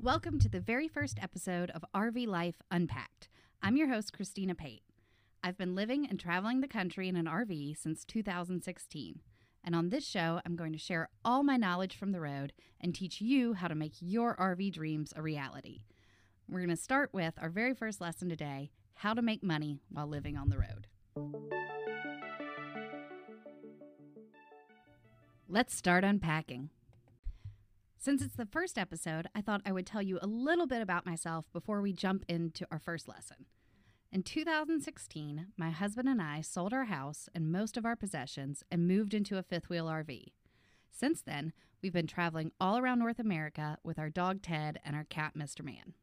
Welcome to the very first episode of RV Life Unpacked. I'm your host, Christina Pate. I've been living and traveling the country in an RV since 2016. And on this show, I'm going to share all my knowledge from the road and teach you how to make your RV dreams a reality. We're going to start with our very first lesson today how to make money while living on the road. Let's start unpacking. Since it's the first episode, I thought I would tell you a little bit about myself before we jump into our first lesson. In 2016, my husband and I sold our house and most of our possessions and moved into a fifth wheel RV. Since then, we've been traveling all around North America with our dog Ted and our cat Mr. Man.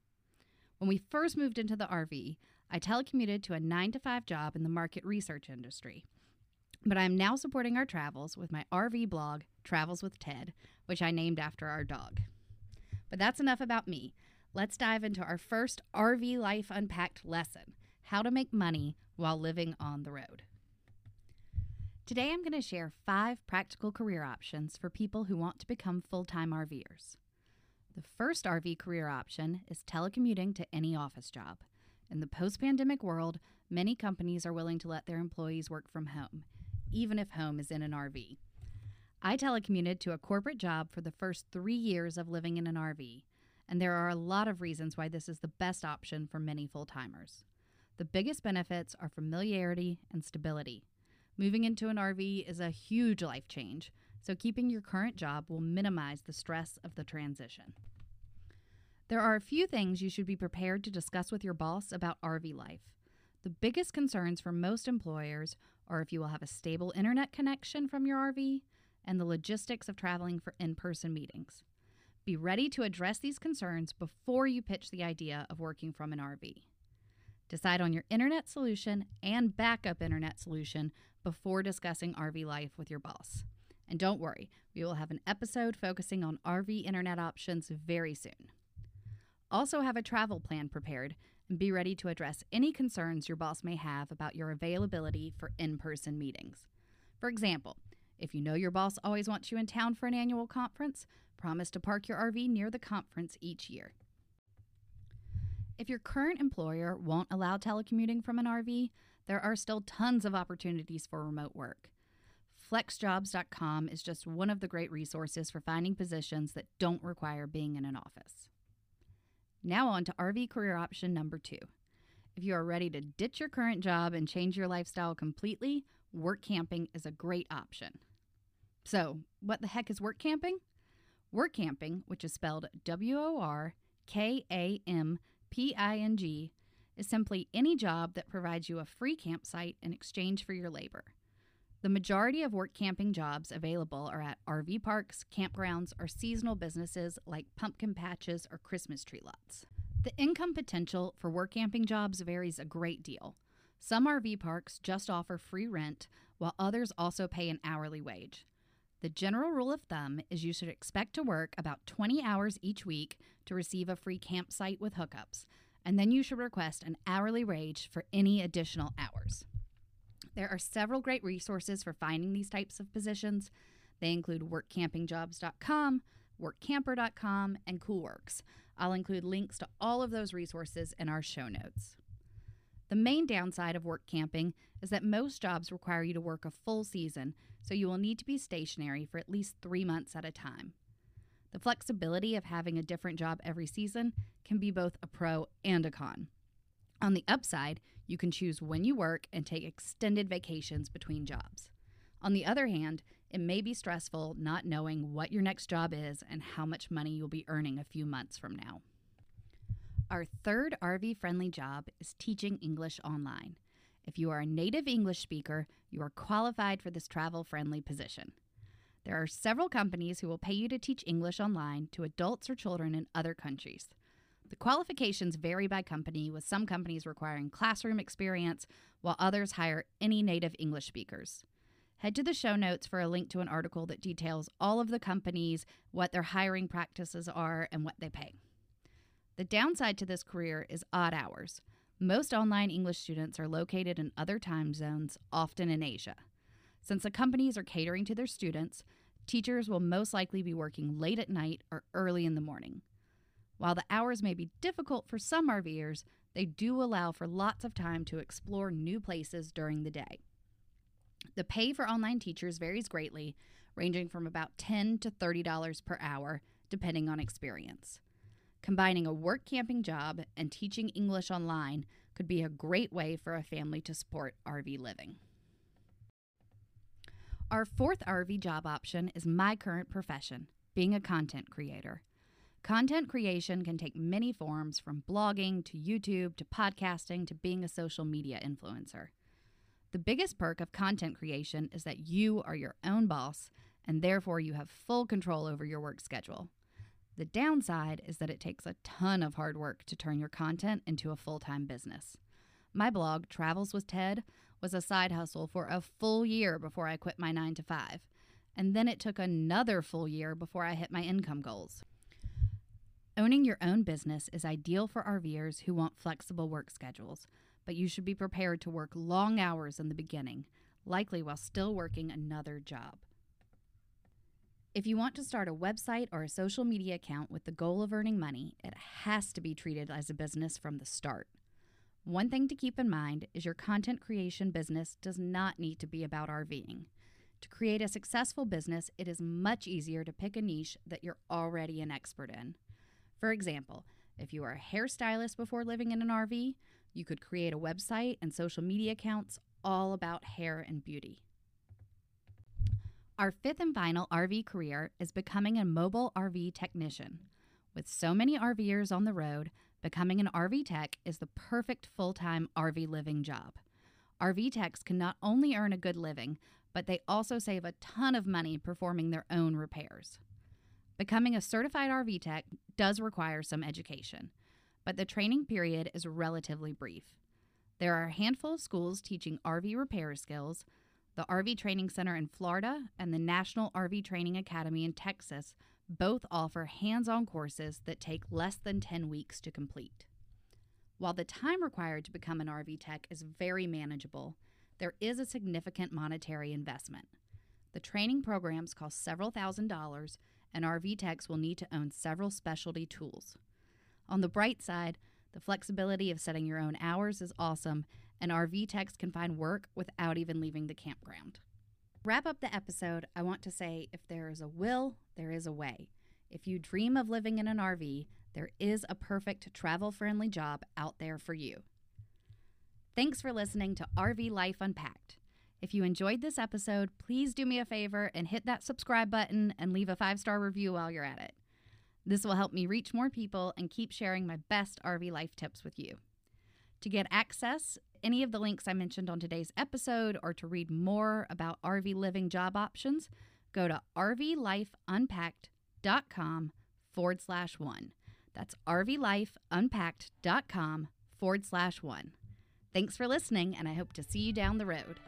When we first moved into the RV, I telecommuted to a 9 to 5 job in the market research industry. But I am now supporting our travels with my RV blog, Travels with Ted, which I named after our dog. But that's enough about me. Let's dive into our first RV Life Unpacked lesson how to make money while living on the road. Today, I'm going to share five practical career options for people who want to become full time RVers. The first RV career option is telecommuting to any office job. In the post pandemic world, many companies are willing to let their employees work from home, even if home is in an RV. I telecommuted to a corporate job for the first three years of living in an RV, and there are a lot of reasons why this is the best option for many full timers. The biggest benefits are familiarity and stability. Moving into an RV is a huge life change, so keeping your current job will minimize the stress of the transition. There are a few things you should be prepared to discuss with your boss about RV life. The biggest concerns for most employers are if you will have a stable internet connection from your RV, and the logistics of traveling for in person meetings. Be ready to address these concerns before you pitch the idea of working from an RV. Decide on your internet solution and backup internet solution before discussing RV life with your boss. And don't worry, we will have an episode focusing on RV internet options very soon. Also, have a travel plan prepared and be ready to address any concerns your boss may have about your availability for in person meetings. For example, if you know your boss always wants you in town for an annual conference, promise to park your RV near the conference each year. If your current employer won't allow telecommuting from an RV, there are still tons of opportunities for remote work. FlexJobs.com is just one of the great resources for finding positions that don't require being in an office. Now, on to RV career option number two. If you are ready to ditch your current job and change your lifestyle completely, workamping is a great option. So, what the heck is workamping? Work camping, which is spelled W O R K A M P I N G, is simply any job that provides you a free campsite in exchange for your labor. The majority of workamping jobs available are at RV parks, campgrounds, or seasonal businesses like pumpkin patches or Christmas tree lots. The income potential for workamping jobs varies a great deal. Some RV parks just offer free rent, while others also pay an hourly wage. The general rule of thumb is you should expect to work about 20 hours each week to receive a free campsite with hookups, and then you should request an hourly wage for any additional hours. There are several great resources for finding these types of positions. They include workampingjobs.com, workamper.com, and Coolworks. I'll include links to all of those resources in our show notes. The main downside of workamping is that most jobs require you to work a full season, so you will need to be stationary for at least three months at a time. The flexibility of having a different job every season can be both a pro and a con. On the upside, you can choose when you work and take extended vacations between jobs. On the other hand, it may be stressful not knowing what your next job is and how much money you'll be earning a few months from now. Our third RV friendly job is teaching English online. If you are a native English speaker, you are qualified for this travel friendly position. There are several companies who will pay you to teach English online to adults or children in other countries. The qualifications vary by company, with some companies requiring classroom experience, while others hire any native English speakers. Head to the show notes for a link to an article that details all of the companies, what their hiring practices are, and what they pay. The downside to this career is odd hours. Most online English students are located in other time zones, often in Asia. Since the companies are catering to their students, teachers will most likely be working late at night or early in the morning. While the hours may be difficult for some RVers, they do allow for lots of time to explore new places during the day. The pay for online teachers varies greatly, ranging from about 10 to $30 per hour, depending on experience. Combining a workamping job and teaching English online could be a great way for a family to support RV living. Our fourth RV job option is my current profession, being a content creator. Content creation can take many forms from blogging to YouTube to podcasting to being a social media influencer. The biggest perk of content creation is that you are your own boss and therefore you have full control over your work schedule. The downside is that it takes a ton of hard work to turn your content into a full time business. My blog, Travels with Ted, was a side hustle for a full year before I quit my 9 to 5. And then it took another full year before I hit my income goals. Owning your own business is ideal for RVers who want flexible work schedules, but you should be prepared to work long hours in the beginning, likely while still working another job. If you want to start a website or a social media account with the goal of earning money, it has to be treated as a business from the start. One thing to keep in mind is your content creation business does not need to be about RVing. To create a successful business, it is much easier to pick a niche that you're already an expert in. For example, if you are a hairstylist before living in an RV, you could create a website and social media accounts all about hair and beauty. Our fifth and final RV career is becoming a mobile RV technician. With so many RVers on the road, becoming an RV tech is the perfect full time RV living job. RV techs can not only earn a good living, but they also save a ton of money performing their own repairs. Becoming a certified RV tech does require some education, but the training period is relatively brief. There are a handful of schools teaching RV repair skills, the RV Training Center in Florida and the National RV Training Academy in Texas both offer hands on courses that take less than 10 weeks to complete. While the time required to become an RV tech is very manageable, there is a significant monetary investment. The training programs cost several thousand dollars, and RV techs will need to own several specialty tools. On the bright side, the flexibility of setting your own hours is awesome, and RV techs can find work without even leaving the campground. Wrap up the episode, I want to say if there is a will, there is a way. If you dream of living in an RV, there is a perfect travel friendly job out there for you. Thanks for listening to RV Life Unpacked. If you enjoyed this episode, please do me a favor and hit that subscribe button and leave a five star review while you're at it. This will help me reach more people and keep sharing my best RV life tips with you. To get access any of the links I mentioned on today's episode or to read more about RV living job options, go to rvlifeunpacked.com forward slash one. That's rvlifeunpacked.com forward slash one. Thanks for listening, and I hope to see you down the road.